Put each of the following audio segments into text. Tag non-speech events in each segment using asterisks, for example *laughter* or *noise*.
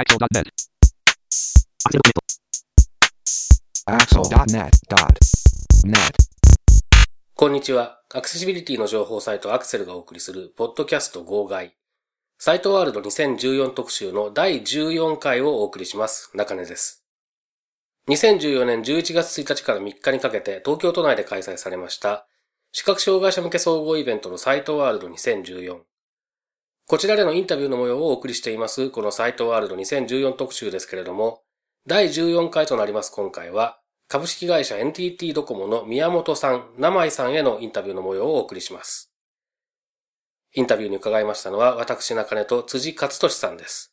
Axel.net. Axel.net.net. こんにちは。アクセシビリティの情報サイトアクセルがお送りするポッドキャスト号外。サイトワールド2014特集の第14回をお送りします。中根です。2014年11月1日から3日にかけて東京都内で開催されました視覚障害者向け総合イベントのサイトワールド2014。こちらでのインタビューの模様をお送りしています、このサイトワールド2014特集ですけれども、第14回となります今回は、株式会社 NTT ドコモの宮本さん、名井さんへのインタビューの模様をお送りします。インタビューに伺いましたのは、私中根と辻勝利さんです。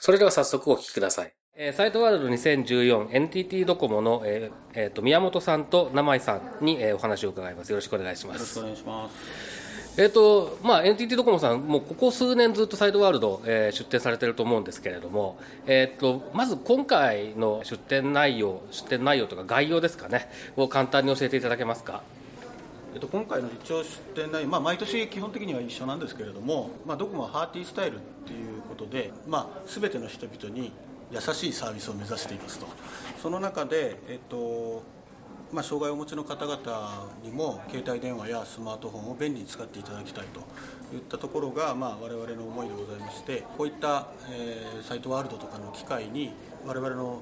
それでは早速お聞きください。えーサイトワールド 2014NTT ドコモの、えーえーと宮本さんと名井さんに、えーお話を伺います。よろしくお願いします。よろしくお願いします。えっ、と、まあ、NTT ドコモさん、もうここ数年ずっとサイドワールド、えー出展されてると思うんですけれども、えっ、と、まず今回の出展内容、出展内容とか概要ですかね、を簡単に教えていただけますか？えっと今回の一応出展内容、まあ毎年基本的には一緒なんですけれども、まあどこもハーティースタイルっていうことで、まあすべての人々に優しいサービスを目指していますと。その中でえっと。まあ、障害をお持ちの方々にも携帯電話やスマートフォンを便利に使っていただきたいといったところが、まあ、我々の思いでございましてこういった、えーサイトワールドとかの機会に我々の、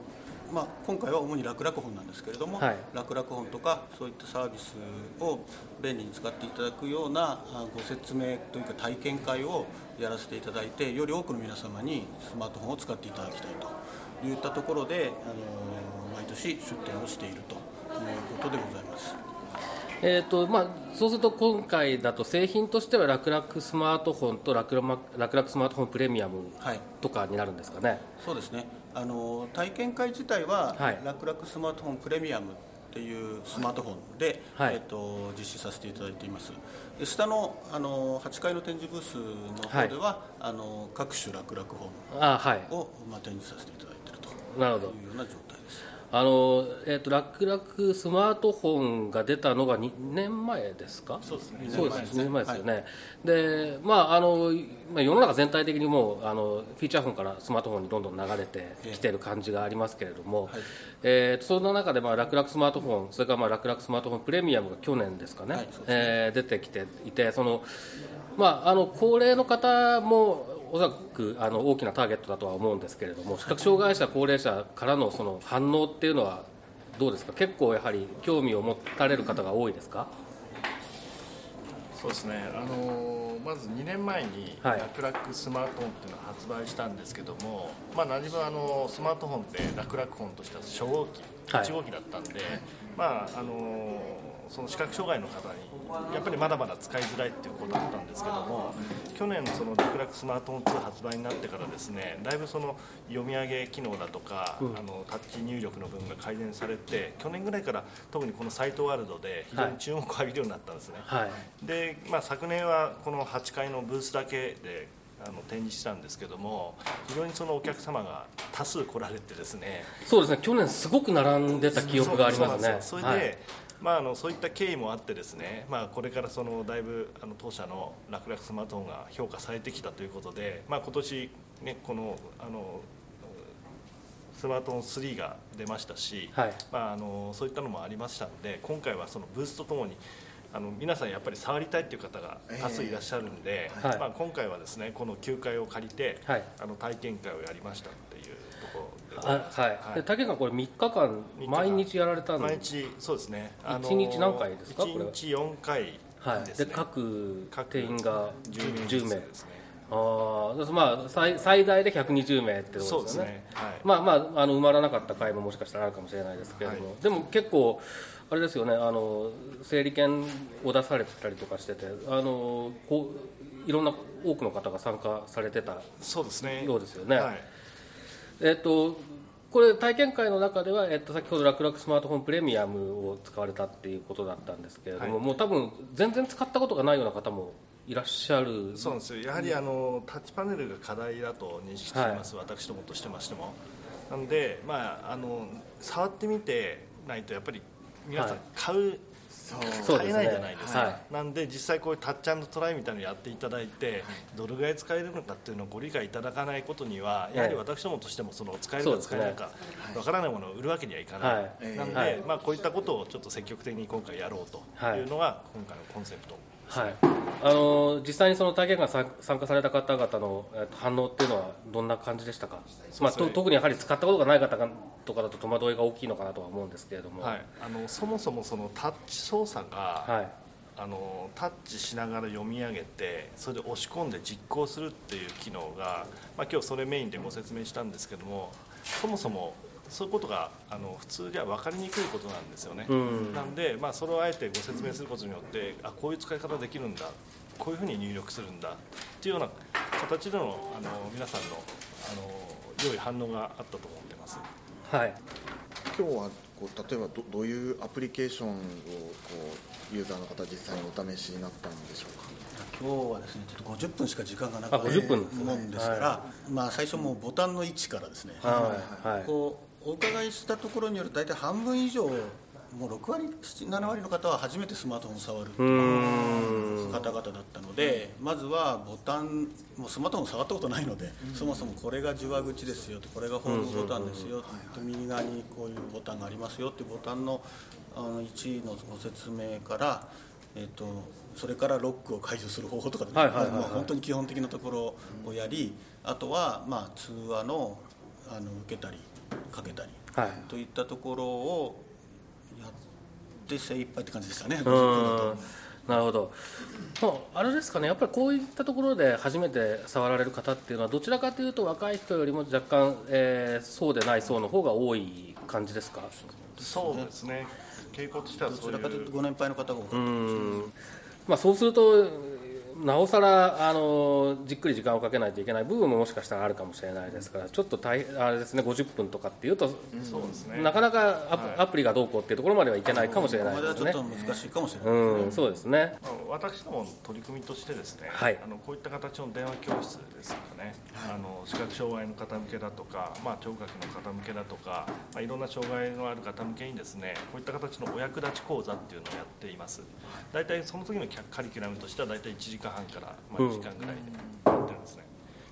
まあ、今回は主に楽々本なんですけれども、はい。楽々本とかそういったサービスを便利に使っていただくようなあご説明というか体験会をやらせていただいてより多くの皆様にスマートフォンを使っていただきたいといったところで、あの毎年出展をしているということでございます。えっ、と、まあ、そうすると今回だと製品としては楽々スマートフォンと楽々楽々スマートフォンプレミアムはい。とかになるんですかね。そうですね。あの体験会自体は、はい。楽々スマートフォンプレミアムっていうスマートフォンで、はい。えっと、実施させていただいています。で下のあの8階の展示ブースの方では、あの各種楽々本あはい。を、まあ、展示させていただいているとなるほど。いうような状態ですあの、えっ、と、楽々スマートフォンが出たのが2年前ですか？そうですね。そうです、2年前ですよね。で、まあ、あの、まあ世の中全体的にもう、あの、フィーチャーフォンからスマートフォンにどんどん流れてきてる感じがありますけれども、はい。えーその中で、まあ、楽々スマートフォン、それから、まあ、楽々スマートフォンプレミアムが去年ですかね、はいね。えー出てきていて、その、まあ、あの、高齢の方も、おそらくあの大きなターゲットだとは思うんですけれども視覚障害者高齢者からのその反応っていうのはどうですか？結構やはり興味を持たれる方が多いですか？そうですね、あのーまず2年前にはい。楽々スマートフォンっていうのを発売したんですけども、まあ、何分あのスマートフォンって楽々フォンとしては初号機、はい。1号機だったんで、まああのーその視覚障害の方にやっぱりまだまだ使いづらいっていうことだったんですけども去年その楽々スマートフォン2発売になってからですねだいぶその読み上げ機能だとか、あのタッチ入力の部分が改善されて去年ぐらいから特にこのサイトワールドで非常に注目を浴びるようになったんですね。はい。で、まあ、昨年はこの8階のブースだけであの展示したんですけども非常にそのお客様が多数来られてですねそうですね。去年すごく並んでた記憶がありますね。それで、はいまあ、あのそういった経緯もあってですね、まあ、これからそのだいぶあの当社の楽々スマートフォンが評価されてきたということで、まあ、今年、ね、このあのスマートフォン3が出ましたし、はい。まあ、あのそういったのもありましたので今回はそのブースとともにあの皆さんやっぱり触りたいという方が多数いらっしゃるんで、はい。まあ、今回はですねこの休会を借りて、はい。あの体験会をやりました。っていうところでござい。はい、で竹内さんこれ3日間毎日やられたん毎です日そうですね。一日何回ですか？これ1日4回はい、ですね、で各各定員が10 10名。ですね。ああまあ最最大で120名ってことでよね。ね。はい。まあまああの埋まらなかった回ももしかしたらあるかもしれないですけれども、はい。でも結構あれですよね。あの整理券を出されてたりとかしててあのこういろんな多くの方が参加されてたそうですね。ようですよね。はいえっとこれ体験会の中では、えっと、先ほど楽々スマートフォンプレミアムを使われたっていうことだったんですけれども、はい。もう多分全然使ったことがないような方もいらっしゃる。そうですよ。やはりあのタッチパネルが課題だと認識しています、私どもとしてましても。なので、まあ、あの触ってみてないとやっぱり皆さんはい。買うそう。買えないじゃないですか、はい。なんで実際こういうタッチトライみたいなのやっていただいて、どれぐらい使えるのかっていうのをご理解いただかないことにはやはり私どもとしてもその使えるか使えないかわからないものを売るわけにはいかない、はい。なので、はいまあ、こういったことをちょっと積極的に今回やろうというのが今回のコンセプト。はい、あの実際にその体験が参参加された方々の、えっと、反応っていうのはどんな感じでしたか、まあ、と特にやはり使ったことがない方がとかだと戸惑いが大きいのかなとは思うんですけれども、はい、あのそもそもそのタッチ操作が、はい。あのタッチしながら読み上げてそれで押し込んで実行するっていう機能が、まあ、今日それメインでご説明したんですけどもそもそもそういうことがあの普通では分かりにくいことなんですよね、うん。なので、まあ、それをあえてご説明することによってあこういう使い方できるんだ。こういうふうに入力するんだ。っていうような形でのあの皆さんのあの良い反応があったと思ってます。はい。今日はこう例えばどどういうアプリケーションをこうユーザーの方実際にお試しになったんでしょうか？今日はですねちょっと50分しか時間がなかあった50分ですね。もんですか？ら、まあ、最初もうボタンの位置からですね、はいはい。こうお伺いしたところによると大体半分以上もう6割7割の方は初めてスマートフォンを触る方々だったのでまずはボタンもうスマートフォン触ったことないので、そもそもこれが受話口ですよとこれがホームボタンですよと右側にこういうボタンがありますよっていうボタンのあの1のご説明から、えっとそれからロックを解除する方法とか本当に基本的なところをやりあとはまあ通話のあの受けたりかけたりはい。といったところをやって精一杯って感じでしたね。うーんなるほど、まあ、あれですかね、やっぱりこういったところで初めて触られる方っていうのは、どちらかというと、若い人よりも若干、えーそうでない層の方が多い感じですか？そうですね。傾向としてはどそういう。ちらかというとご年配の方が多かったうーん。まあ、そうすると、なおさらあのじっくり時間をかけないといけない部分ももしかしたらあるかもしれないですから、ちょっと大あれですね、50分とかっていうと、そうですねなかなかアプ,、はいアプリがどうこうっていうところまではいけないかもしれないですねちょ。っと難しいかもしれないね。うん、そうですね。まあ私どもの取り組みとしてですね、はいあのこういった形の電話教室ですとかね、あの視覚障害の方向けだとか、まあ、聴覚の方向けだとか、まあ、いろんな障害のある方向けにですねこういった形のお役立ち講座っていうのをやっています大体その時のカリキュラムとしては大体1時間半から、まあ、2時間ぐらいでやってるんですね、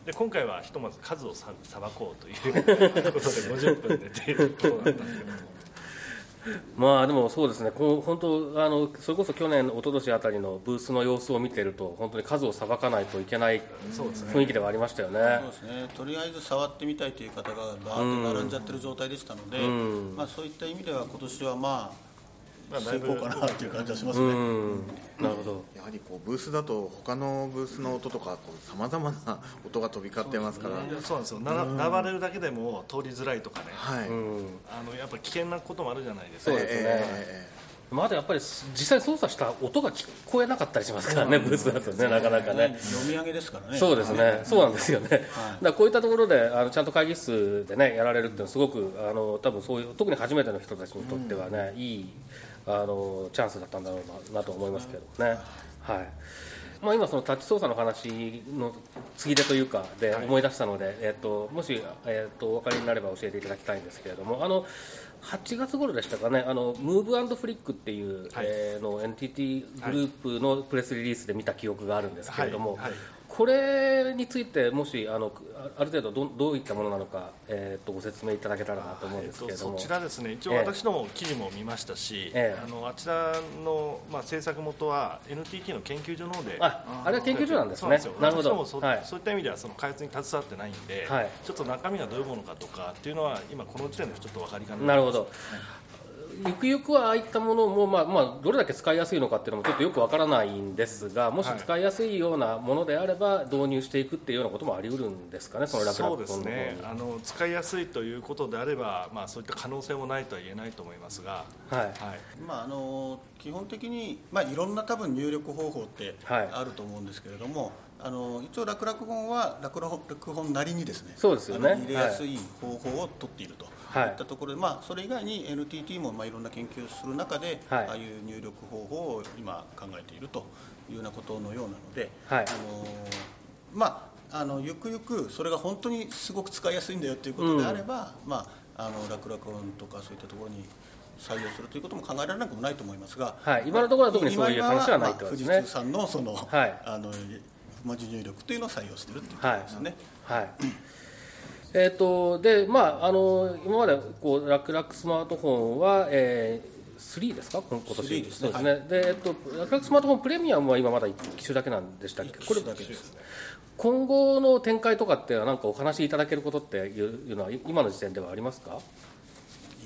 で今回はひとまず数をささばこうという *laughs* ことで50分でっていうことなんですけども。まあでもそうですね、こう本当あの、それこそ去年、一昨年あたりのブースの様子を見てると、本当に数をさばかないといけないそうですね。雰囲気ではありましたよね。そうですね。とりあえず触ってみたいという方がバーッと並んじゃってる状態でしたので、うん。まあ、そういった意味では今年はまあまあだいぶ成功かなという感じはしますね。うん、なるほど。やはりこうブースだと他のブースの音とかさまざまな音が飛び交ってますから。そうなんですよ。な並べるだ聞れるだけでも通りづらいとかね、はい、うん、あのやっぱ危険なこともあるじゃないですか。そうですね。えまだやっぱり実際操作した音が聞こえなかったりしますからね、ブースだとね、なかなかね。読み上げですからね。そうですね、そうなんですよね、だこういったところであのちゃんと会議室でねやられるっていうのはすごくあの多分そういう特に初めての人たちにとってはね、いいあのチャンスだったんだろうななと思いますけどね。はいまあ、今、そのタッチ操作の話の次でというかで思い出したので、えっともし、えっとお分かりになれば教えていただきたいんですけれどもあの8月頃でしたかねあのムーブフリックっていう、はい。えーの NTT グループのプレスリリースで見た記憶があるんですけれども、はい。はいこれについてもしあのあある程度どどういったものなのか、えー、とご説明いただけたらなと思うんですけれども、えっとそちらですね。一応ええ。私ども記事も見ましたし、ええ。あのあちらの、まあ、制作元は NTT の研究所の方でああれは研究所なんですね。なるほど。そ,、はい。そういった意味ではその開発に携わってないんで、はい。ちょっと中身がどういうものかとかっていうのは今この時点でちょっと分かりかねなるほど、ゆくゆくはああいったものも、まあまあ、どれだけ使いやすいのかっていうのもちょっとよくわからないんですがもしはい使いやすいようなものであれば導入していくっていうようなこともあり得るんですかね、その楽そう々ですねあの使いやすいということであれば、まあ、そういった可能性もないとは言えないと思いますが、はい。はい、まあ、あの基本的に、まあ、いろんな多分入力方法ってはい。あると思うんですけれども、あの一応楽々本は楽々本なりにですねそうですよね。入れやすい方法を取っていると。はいい。ったところで、まあ、それ以外に NTT もまあいろんな研究をする中で、はい。ああいう入力方法を今考えているというようなことのようなので、はい。あのまあ、あのゆくゆくそれが本当にすごく使いやすいんだよということであれば、まあ、あの楽々音とかそういったところに採用するということも考えられなくもないと思いますが、はい。今のところは特にそういう話はないとね。まあ富士通さんのその、はい。あのまあ受入力というのを採用してるっていうことですよね。はい。*clears throat* えっ、とでまああの今までこうラクラクスマートフォンは、えー、3ですか？今今年。3ですね。そうですね、でえっとラクラクスマートフォンプレミアムは今まだ1機種だけなんでしたっけ？これだけです。今後の展開とかってなんかお話しいただけることっていういうのは今の時点ではありますか？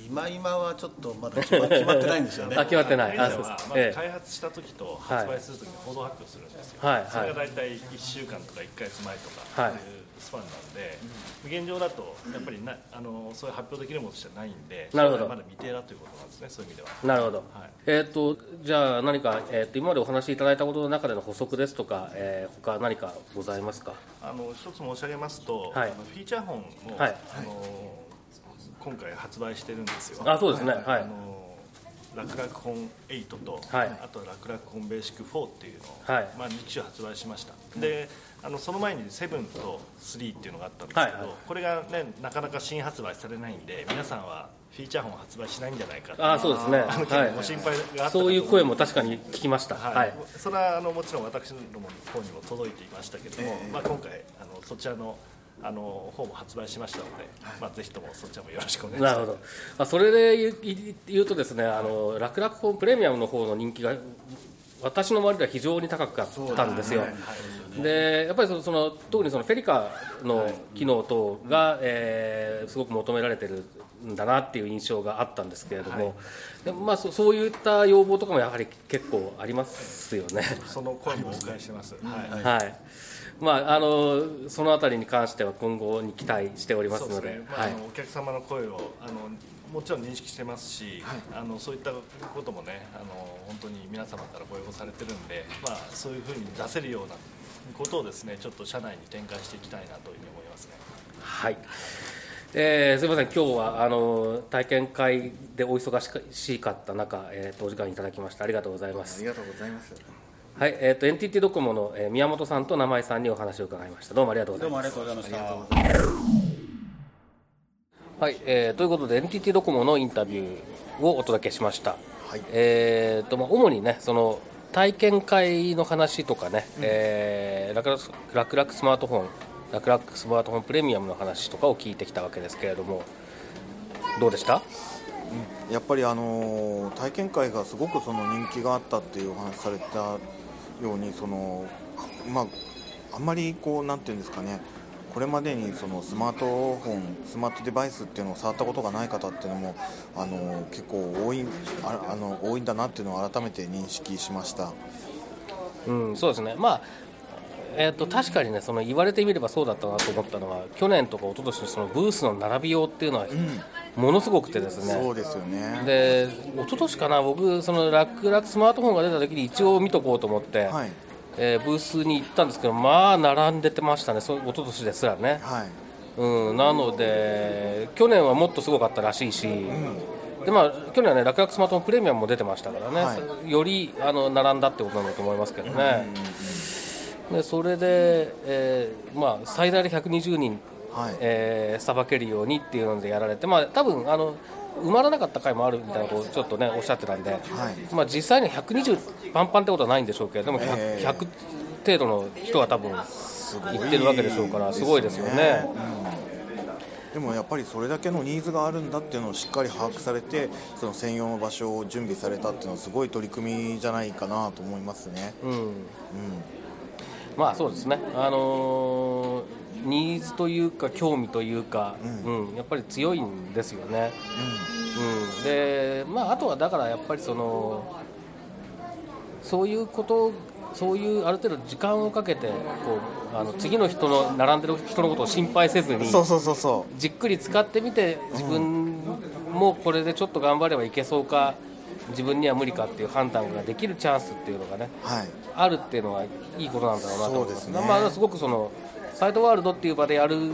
今今はちょっとまだ決まってないんですよね。あ決まってない。あそうです。開発した時と発売する時に報道発表するんですよ、はい。はい。それが大体1週間とか1か月前とかはいスパンなんで、現状だとやっぱりなあのそういう発表できるものとしてはないんでなるほど。まだ未定だということなんですねそういう意味では。なるほど、はい。えっ、とじゃあ何か、えー、と今までお話しいただいたことの中での補足ですとか、えー、他何かございますか？あの一つ申し上げますと、はい。あのフィーチャー本を、はい。あの今回発売してるんですよ。あそうですね。はい。あの楽々本8と、はい。あと楽々本ベーシック4っていうのを、はい。まあ、2機種発売しました、であのその前に7と3っていうのがあったんですけど、はいはい。これが、ね、なかなか新発売されないんで皆さんはフィーチャー本発売しないんじゃないかってあそうですね、あの結はい。構ご心配があったそういう声も確かに聞きました。はい。はい。それはあのもちろん私の方にも届いていましたけども、まあ、今回あのそちらのあの方も発売しましたので、まあ、ぜひともそちらもよろしくお願いします。なるほど。あそれで言う言言うとですねあの楽々本プレミアムの方の人気が私の周りでは非常に高かったんですよ、でやっぱりそのその特にそのフェリカの機能等が、えーすごく求められてるんだなっていう印象があったんですけれども、でまあ、そそういった要望とかもやはり結構ありますよね。*laughs* その声もお伺いしてます、はい。はい。まあ、あのそのあたりに関しては今後に期待しておりますので。ですね、まあはい。お客様の声をあのもちろん認識してますし、あのそういったこともねあの本当に皆様からご要望されてるんで、まあ、そういうふうに出せるようなことをですねちょっと社内に展開していきたいなというふうに思いますね。はいえーすみません、今日はあの体験会でお忙しかった中、えーとお時間いただきましてありがとうございます。ありがとうございますはい、えっ、と NTT ドコモの、えー宮本さんと名前さんにお話を伺いました。どうもありがとうございます。どうもありがとうございました。はい、えーということで NTT ドコモのインタビューをお届けしました。はいえーとまあ主にねその体験会の話とかね、えー楽々楽々スマートフォン楽々スマートフォンプレミアムの話とかを聞いてきたわけですけれどもどうでした？やっぱりあの体験会がすごくその人気があったっていうお話されたようにそのまああんまりこうなんていうんですかねこれまでにそのスマートフォンスマートデバイスっていうのを触ったことがない方っていうのもあの結構多いああの多いんだなっていうのを改めて認識しました。うん、そうですね、まあえー、と確かにねその言われてみればそうだったなと思ったのは去年とか一昨年のそのブースの並びようっていうのはものすごくてですね、そうですよね。で一昨年かな僕その楽々スマートフォンが出た時に一応見とこうと思って、はいえーブースに行ったんですけどまあ並んでてましたね。そ一昨年ですらね、はい。うん、なので去年はもっとすごかったらしいし、でまあ、去年はね楽々スマートフォンプレミアムも出てましたからね、はよりあの並んだってことなんだと思いますけどね、でそれで、えーまあ、最大で120人はい。えーさばけるようにっていうのでやられて、まあ、多分あの埋まらなかった回もあるみたいなことをちょっとねおっしゃってたんで、まあ、実際に120パンパンってことはないんでしょうけれども 100,、え。え100程度の人が多分行ってるわけでしょうからすごいですよね。でもやっぱりそれだけのニーズがあるんだっていうのをしっかり把握されてその専用の場所を準備されたっていうのはすごい取り組みじゃないかなと思いますね。うん。まあそうですね、あのーニーズというか興味というか、うん。やっぱり強いんですよね。うん。でまあ、あとはだからやっぱりそのそういうことそういうある程度時間をかけてこうあの次の人の並んでる人のことを心配せずにそうそうそうそじっくり使ってみて自分もこれでちょっと頑張ればいけそうか自分には無理かっていう判断ができるチャンスっていうのがねうはい。あるっていうのはいいことなんだろうなと思いますそうですね。まあ、すごくそのサイトワールドっていう場でやる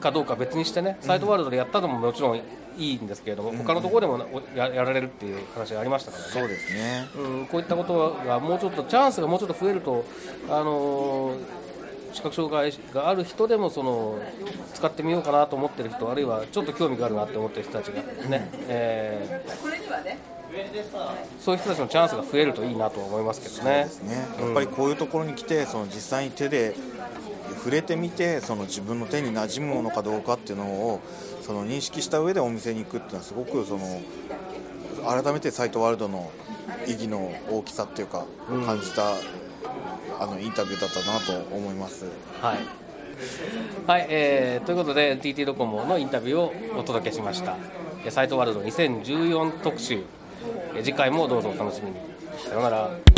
かどうかは別にしてねサイトワールドでやったのももちろんいいんですけれども、他のところでもおややられるっていう話がありましたからね。そうですね。うん、こういったことがもうちょっとチャンスがもうちょっと増えると、あのー視覚障害がある人でもその使ってみようかなと思ってる人あるいはちょっと興味があるなって思ってる人たちがね、えー、そういう人たちのチャンスが増えるといいなと思いますけどね。ですねやっぱりこういうところに来てその実際に手で触れてみてその自分の手に馴染むものかどうかっていうのをその認識した上でお店に行くっていうのはすごくその改めてサイトワールドの意義の大きさっていうか感じた、あのインタビューだったなと思います。はい。はい、えー、ということで TT ドコモのインタビューをお届けしました。サイトワールド2014特集。次回もどうぞお楽しみに。さようなら。